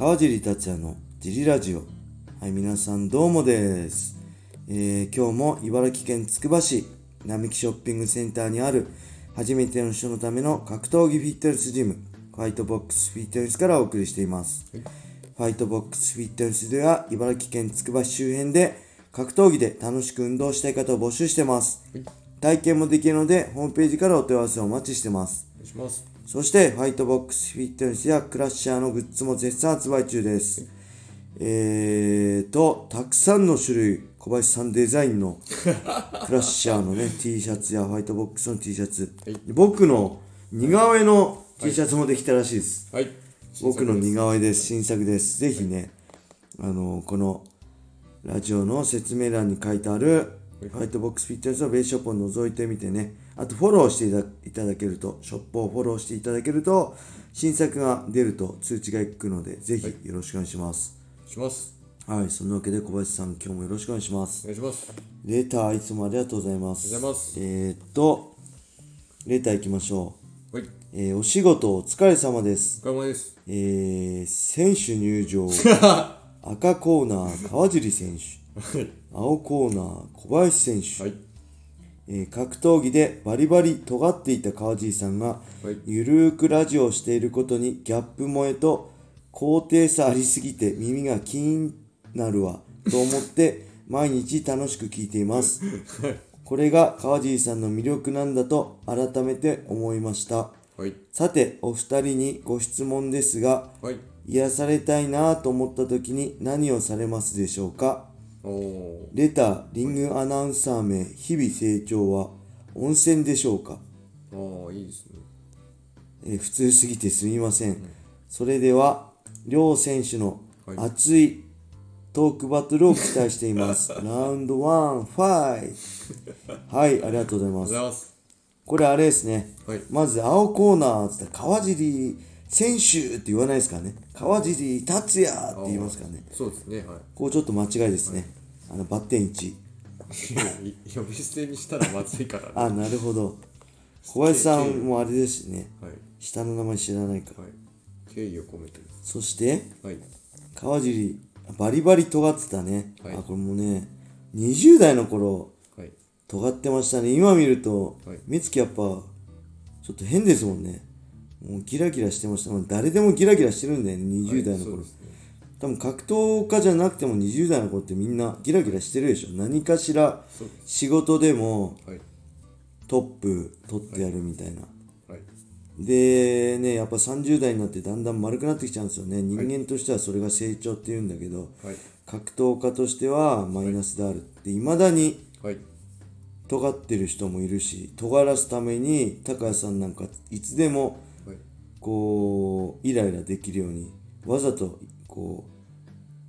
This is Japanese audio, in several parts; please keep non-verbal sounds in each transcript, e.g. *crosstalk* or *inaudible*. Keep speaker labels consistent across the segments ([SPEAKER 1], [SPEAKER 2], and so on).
[SPEAKER 1] 川尻達也のジリラジオ。はい皆さんどうもです、えー今日も茨城県つくば市並木ショッピングセンターにある初めての人のための格闘技フィットネスジムファイトボックスフィットネスからお送りしています、ファイトボックスフィットネスでは茨城県つくば市周辺で格闘技で楽しく運動したい方を募集してます、体験もできるのでホームページからお問い合わせをお待ちしてます。
[SPEAKER 2] お願いします。
[SPEAKER 1] そして、ファイトボックスフィットネスやクラッシャーのグッズも絶賛発売中です。えーと、たくさんの種類、小林さんデザインの *laughs* クラッシャーのね、T シャツやファイトボックスの T シャツ、
[SPEAKER 2] はい
[SPEAKER 1] 僕の似顔絵の T シャツもできたらしいです。
[SPEAKER 2] はい。
[SPEAKER 1] 僕の似顔絵です。新作です。ぜひね、あの、このラジオの説明欄に書いてある、ファイトボックスフィットネスのベースショップを覗いてみてね、あとフォローしていただけると、ショップをフォローしていただけると、新作が出ると通知がいくので、ぜひよろしくお願いします。
[SPEAKER 2] します。
[SPEAKER 1] はい、そんなわけで小林さん、今日もよろしくお願いします
[SPEAKER 2] お。願いします。
[SPEAKER 1] レターいつもありがとうございます。
[SPEAKER 2] ありがとうございます
[SPEAKER 1] えー、っと、レター行きましょう。
[SPEAKER 2] はい。
[SPEAKER 1] えーお仕事お疲れ様です。
[SPEAKER 2] お疲れ様です。
[SPEAKER 1] えー、選手入場。*laughs* 赤コーナー川尻選手
[SPEAKER 2] はい。
[SPEAKER 1] 青コーナー小林選手、
[SPEAKER 2] はい。
[SPEAKER 1] えー格闘技でバリバリ尖っていた川尻さんが、
[SPEAKER 2] はい
[SPEAKER 1] ゆるーくラジオをしていることにギャップ萌えと高低差ありすぎて耳がキーンなるわと思って *laughs* 毎日楽しく聞いていますこれが川尻さんの魅力なんだと改めて思いました
[SPEAKER 2] はい。
[SPEAKER 1] さてお二人にご質問ですが
[SPEAKER 2] はい。
[SPEAKER 1] 癒されたいなぁと思った時に何をされますでしょうか？レターリングアナウンサー名日々成長は温泉でしょうか、
[SPEAKER 2] あー、いいですね。
[SPEAKER 1] えー普通すぎてすみません、それでは両選手の
[SPEAKER 2] はい。
[SPEAKER 1] 熱いトークバトルを期待しています。*laughs* ラウンドワンファイト *laughs* はいありがとうございます。これあれですね、
[SPEAKER 2] はい。
[SPEAKER 1] まず青コーナーっつったら川尻選手って言わないですからね。川尻達也って言いますからね
[SPEAKER 2] そうですね。はい。
[SPEAKER 1] こうちょっと間違いですね、あのバッテン1
[SPEAKER 2] い *laughs* 呼び捨てにしたらまずいからね。
[SPEAKER 1] あなるほど小林さんもあれですしね
[SPEAKER 2] はい。
[SPEAKER 1] 下の名前知らないから
[SPEAKER 2] はい。敬意を込めて。
[SPEAKER 1] そして
[SPEAKER 2] はい。
[SPEAKER 1] 川尻バリバリ尖ってたね、
[SPEAKER 2] はい
[SPEAKER 1] あこれもね20代の頃
[SPEAKER 2] はい。
[SPEAKER 1] 尖ってましたね今見ると、
[SPEAKER 2] はい
[SPEAKER 1] 目つきやっぱちょっと変ですもんねもうギラギラしてました、まあ誰でもギラギラしてるんだよね20代の頃、
[SPEAKER 2] そうですね。
[SPEAKER 1] 多分格闘家じゃなくても20代の頃ってみんなギラギラしてるでしょ何かしら仕事でも
[SPEAKER 2] はい。
[SPEAKER 1] トップ取ってやるみたいな、
[SPEAKER 2] はい。
[SPEAKER 1] でねやっぱ30代になってだんだん丸くなってきちゃうんですよね人間としてはそれが成長っていうんだけど、
[SPEAKER 2] はい。
[SPEAKER 1] 格闘家としてはマイナスであるっていまだに
[SPEAKER 2] はい。
[SPEAKER 1] 尖ってる人もいるし尖らすために高谷さんなんかいつでも
[SPEAKER 2] はい。
[SPEAKER 1] こうイライラできるようにわざとこ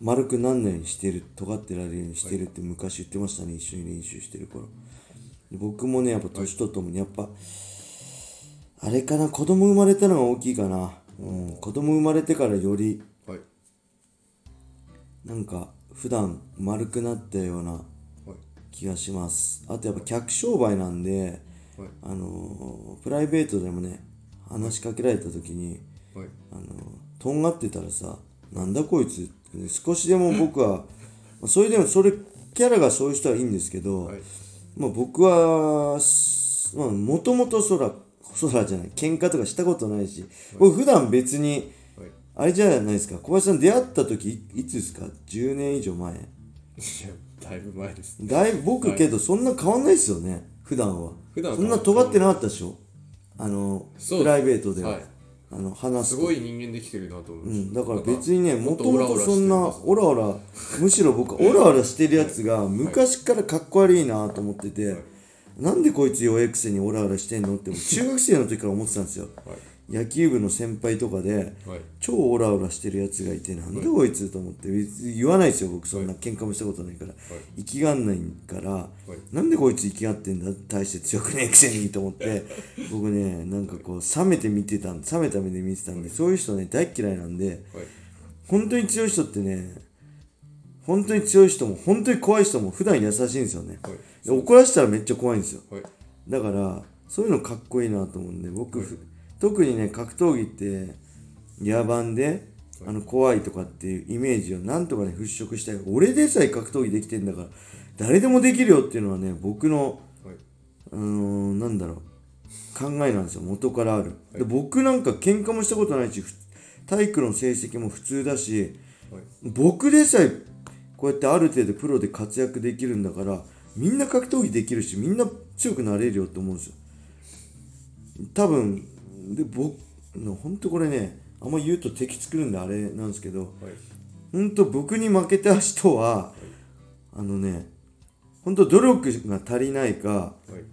[SPEAKER 1] う丸くなんないようにしてる尖ってられるようにしてるって昔言ってましたね一緒に練習してる頃で僕もねやっぱ年とともにやっぱあれかな子供生まれたのが大きいかな、うん、子供生まれてからより
[SPEAKER 2] はい。
[SPEAKER 1] なんか普段丸くなったような
[SPEAKER 2] はい。
[SPEAKER 1] 気がしますあとやっぱ客商売なんで
[SPEAKER 2] はい。
[SPEAKER 1] あのープライベートでもね話しかけられた時に
[SPEAKER 2] はい。
[SPEAKER 1] あのーとんがってたらさなんだこいつ？って少しでも僕はまあそれでもそれキャラがそういう人はいいんですけど、
[SPEAKER 2] はい。
[SPEAKER 1] まあ僕はすまあもともとそらそらじゃない喧嘩とかしたことないし僕普段別に
[SPEAKER 2] はい。
[SPEAKER 1] あれじゃないですか小林さん出会った時いいつですか？10年以上前。
[SPEAKER 2] いや、だいぶ前です。
[SPEAKER 1] だいぶ僕けどそんな変わんないですよね普段は。
[SPEAKER 2] 普段は
[SPEAKER 1] そんな尖ってなかったでしょ？あのプライベートでは、
[SPEAKER 2] はい
[SPEAKER 1] あの話すと。
[SPEAKER 2] すごい人間できてるなと思いました。
[SPEAKER 1] うん、だから別にねもと
[SPEAKER 2] もっと
[SPEAKER 1] そんな
[SPEAKER 2] オラオラ
[SPEAKER 1] むしろ僕 *laughs* オラオラしてるやつが昔からかっこ悪いなと思ってて、なんでこいつ弱いくせにオラオラしてんのって中学生の時から思ってたんですよ。
[SPEAKER 2] はい。
[SPEAKER 1] 野球部の先輩とかで
[SPEAKER 2] はい。
[SPEAKER 1] 超オラオラしてるやつがいてなんでこいつと思って言わないですよ僕。そんな喧嘩もしたことないから、生きがんないから、なんでこいつ生きがってんだ大して強くねえくせにと思って *laughs* 僕ねなんかこう冷めて見てたん冷めた目で見てたんでそういう人ね大っ嫌いなんで
[SPEAKER 2] はい。
[SPEAKER 1] 本当に強い人ってね本当に強い人も本当に怖い人も普段優しいんですよね、怒らせたらめっちゃ怖いんですよ。
[SPEAKER 2] はい。
[SPEAKER 1] だからそういうのかっこいいなと思うんで僕、特にね格闘技って野蛮であの怖いとかっていうイメージをなんとかね払拭したい。俺でさえ格闘技できてんだから誰でもできるよっていうのはね僕の
[SPEAKER 2] はい。う
[SPEAKER 1] ーんなんだろう考えなんですよ。元からある、で僕なんか喧嘩もしたことないしふ体育の成績も普通だし
[SPEAKER 2] はい。
[SPEAKER 1] 僕でさえこうやってある程度プロで活躍できるんだからみんな格闘技できるしみんな強くなれるよって思うんですよ。多分で僕の本当これねあんま言うと敵作るんであれなんですけど
[SPEAKER 2] はい。
[SPEAKER 1] 本当僕に負けた人はあのね本当努力が足りないか
[SPEAKER 2] はい。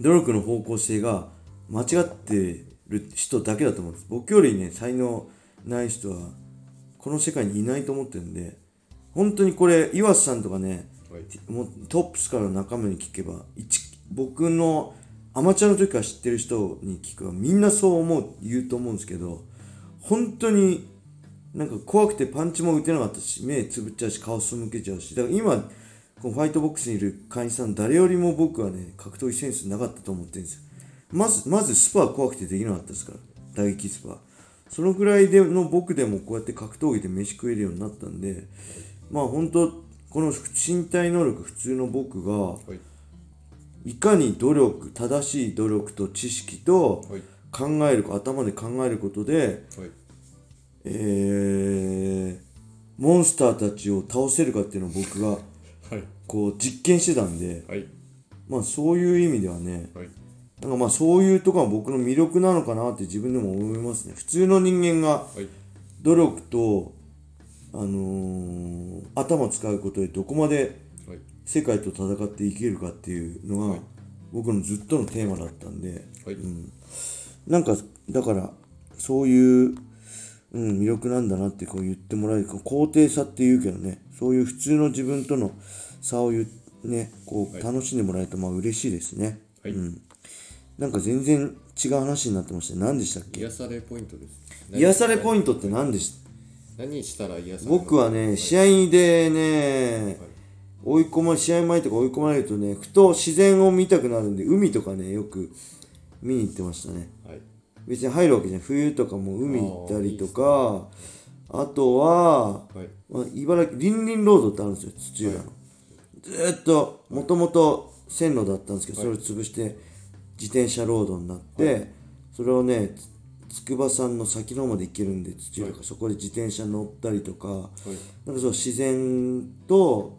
[SPEAKER 1] 努力の方向性が間違ってる人だけだと思うんです。僕よりね才能ない人はこの世界にいないと思ってるんで本当にこれ岩瀬さんとかね
[SPEAKER 2] はい。
[SPEAKER 1] もうトップスからの仲間に聞けば一僕のアマチュアの時から知ってる人に聞けばみんなそう思う言うと思うんですけど本当になんか怖くてパンチも打てなかったし目つぶっちゃうし顔そむけちゃうしだから今この Fight Box にいる会員さん誰よりも僕はね格闘技センスなかったと思ってるんですよ。まずまずスパは怖くてできなかったですから打撃スパそのぐらいでの僕でもこうやって格闘技で飯食えるようになったんでまあ本当この身体能力普通の僕が
[SPEAKER 2] はい。
[SPEAKER 1] いかに努力正しい努力と知識と
[SPEAKER 2] はい。
[SPEAKER 1] 考える頭で考えることで、
[SPEAKER 2] はい。
[SPEAKER 1] えー、モンスターたちを倒せるかっていうのを僕が *laughs*
[SPEAKER 2] はい。
[SPEAKER 1] こう実験してたんで
[SPEAKER 2] はい。
[SPEAKER 1] まあそういう意味ではね
[SPEAKER 2] はい。
[SPEAKER 1] なんかまあそういうとこが僕の魅力なのかなって自分でも思いますね。普通の人間が
[SPEAKER 2] はい。
[SPEAKER 1] 努力とあのー頭を使うことでどこまで
[SPEAKER 2] はい
[SPEAKER 1] 世界と戦っていけるかっていうのが、
[SPEAKER 2] はい。
[SPEAKER 1] 僕のずっとのテーマだったんで、
[SPEAKER 2] はい。
[SPEAKER 1] なんかだからそういう、うん、魅力なんだなってこう言ってもらえるか肯定さって言うけどねそういう普通の自分との差を言うねこう楽しんでもらえるとまあ嬉しいですね、
[SPEAKER 2] はい。
[SPEAKER 1] うん、なんか全然違う話になってました何でしたっけ？
[SPEAKER 2] 癒されポイントです。
[SPEAKER 1] 癒されポイ
[SPEAKER 2] ン
[SPEAKER 1] ントって何でした？
[SPEAKER 2] 何したら癒される？
[SPEAKER 1] 僕はね、試合でね、追い込ま、試合前とか追い込まれるとね、ふと自然を見たくなるんで、海とかね、よく見に行ってましたね。
[SPEAKER 2] はい。
[SPEAKER 1] 別に入るわけじゃない。冬とかも海行ったりとか、あとは、
[SPEAKER 2] はい。
[SPEAKER 1] まあ、茨城、リンリンロードってあるんですよ、土浦の。ずーっと、もともと線路だったんですけど、それを潰して、自転車ロードになって、それをね、つ筑波山の先の方まで行けるんで、土浦か。ら、そこで自転車乗ったりとか、
[SPEAKER 2] はい。
[SPEAKER 1] なんかそう自然と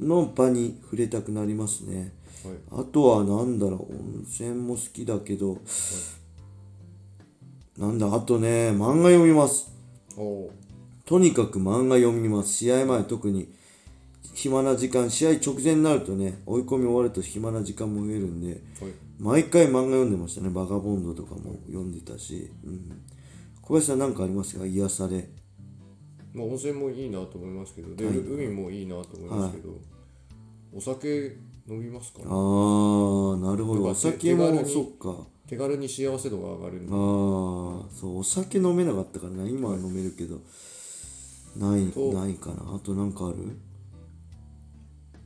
[SPEAKER 1] の場に触れたくなりますね。
[SPEAKER 2] はい
[SPEAKER 1] あとはなんだろう、温泉も好きだけど、なんだ、あとね、漫画読みます。とにかく漫画読みます。試合前特に暇な時間、試合直前になるとね、追い込み終わると暇な時間も増えるんで、
[SPEAKER 2] はい
[SPEAKER 1] 毎回漫画読んでましたね。バガボンドとかも読んでたし。うん、小林さん何かありますか？癒され。
[SPEAKER 2] まあ温泉もいいなと思いますけどで、
[SPEAKER 1] はい。
[SPEAKER 2] 海もいいなと思いますけど、お酒飲みますか
[SPEAKER 1] あー、なるほど。
[SPEAKER 2] なんか
[SPEAKER 1] お酒も
[SPEAKER 2] 手軽、に
[SPEAKER 1] そっか。
[SPEAKER 2] 手軽に幸せ度が上がるんで。
[SPEAKER 1] ああそうお酒飲めなかったからな。今は飲めるけどない
[SPEAKER 2] と
[SPEAKER 1] ないかな。あとなんかある？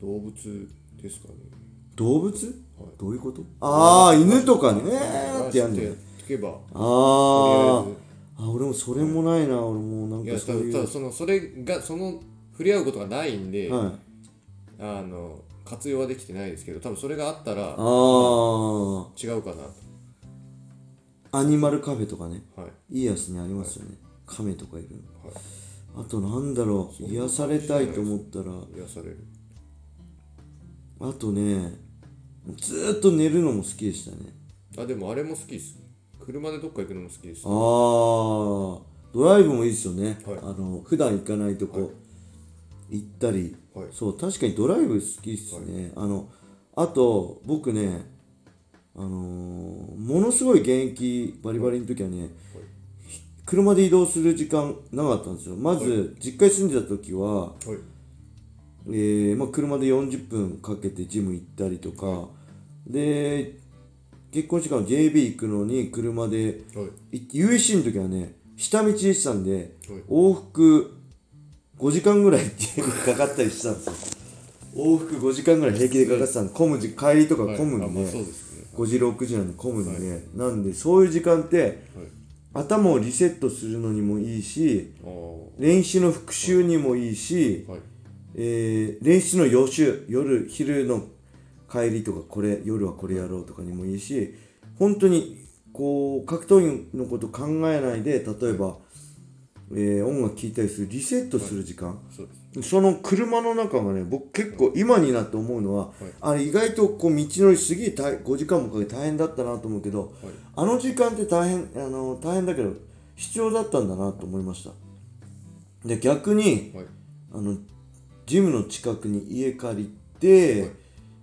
[SPEAKER 2] 動物ですかね。
[SPEAKER 1] 動物、どういうこと？ああ犬とかね。ーってやんね
[SPEAKER 2] っけば。とり
[SPEAKER 1] あ
[SPEAKER 2] あ
[SPEAKER 1] ーあ俺もそれもないな、俺もなんかそういう。
[SPEAKER 2] ただそのそれがその触れ合うことがないんで、
[SPEAKER 1] はい。
[SPEAKER 2] あの活用はできてないですけど多分それがあったら
[SPEAKER 1] ああ
[SPEAKER 2] 違うかな
[SPEAKER 1] アニマルカフェとかね。
[SPEAKER 2] とはい。
[SPEAKER 1] いいやつにありますよね、亀とかいる
[SPEAKER 2] はい。
[SPEAKER 1] あとなんだろう癒されたいと思ったら。
[SPEAKER 2] 癒される。
[SPEAKER 1] あとねずーっと寝るのも好きでしたね。
[SPEAKER 2] あでもあれも好きです車でどっか行くのも好きです
[SPEAKER 1] ああドライブもいいですよね、
[SPEAKER 2] はい。
[SPEAKER 1] あの普段行かないとこ、行ったり、
[SPEAKER 2] はい。
[SPEAKER 1] そう確かにドライブ好きっすね、あのあと僕ねあのーものすごい現役バリバリの時はね、車で移動する時間なかったんですよ。まず、実家に住んでた時は、
[SPEAKER 2] はい。
[SPEAKER 1] えーまあ、車で40分かけてジム行ったりとか、で結婚してから JB 行くのに車で
[SPEAKER 2] はい。
[SPEAKER 1] い USC の時はね下道でしたんで、
[SPEAKER 2] はい。
[SPEAKER 1] 往復5時間ぐらいかかったりしたんですよ。往復5時間ぐらい平気でかかってたんで混む時帰りとか
[SPEAKER 2] はい。
[SPEAKER 1] 混むんで、
[SPEAKER 2] ね。
[SPEAKER 1] 5時6時なんで混むんで、なんでそういう時間って頭をリセットするのにもいいし練習の復習にもいいし、
[SPEAKER 2] はい。
[SPEAKER 1] えー練習の予習夜昼の帰りとかこれ夜はこれやろうとかにもいいし本当にこう格闘技のこと考えないで例えば、えー音楽聴いたりするリセットする時間、
[SPEAKER 2] そうです。
[SPEAKER 1] その車の中がね僕結構今になって思うのは、あれ意外とこう道のりすげえ大5時間もかけて大変だったなと思うけど、
[SPEAKER 2] はい。
[SPEAKER 1] あの時間って大変あの大変だけど必要だったんだなと思いました。で逆に
[SPEAKER 2] はい。
[SPEAKER 1] あのジムの近くに家借りて、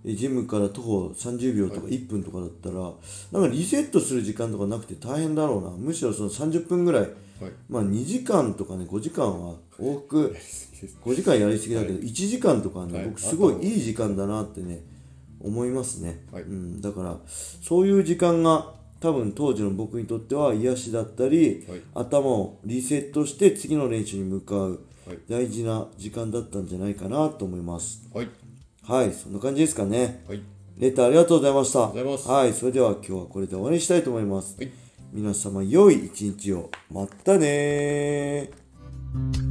[SPEAKER 1] ジムから徒歩30秒とか1分とかだったら、なんかリセットする時間とかなくて大変だろうな。むしろその30分ぐらい
[SPEAKER 2] はい。
[SPEAKER 1] まあ2時間とかね5時間は往復
[SPEAKER 2] いい。です
[SPEAKER 1] 5時間やりすぎだけど、1時間とかはね、
[SPEAKER 2] はい。
[SPEAKER 1] 僕すごいいい時間だなってね思いますね、
[SPEAKER 2] はい。
[SPEAKER 1] うん、だからそういう時間が多分当時の僕にとっては癒しだったり、
[SPEAKER 2] はい。
[SPEAKER 1] 頭をリセットして次の練習に向かう
[SPEAKER 2] はい。
[SPEAKER 1] 大事な時間だったんじゃないかなと思います。
[SPEAKER 2] はい
[SPEAKER 1] はいそんな感じですかね。
[SPEAKER 2] はい。
[SPEAKER 1] レターありがとうございました。
[SPEAKER 2] りがとうございます。
[SPEAKER 1] はいそれでは今日はこれで終わりにしたいと思います、
[SPEAKER 2] はい。
[SPEAKER 1] 皆様良い一日を。まったねー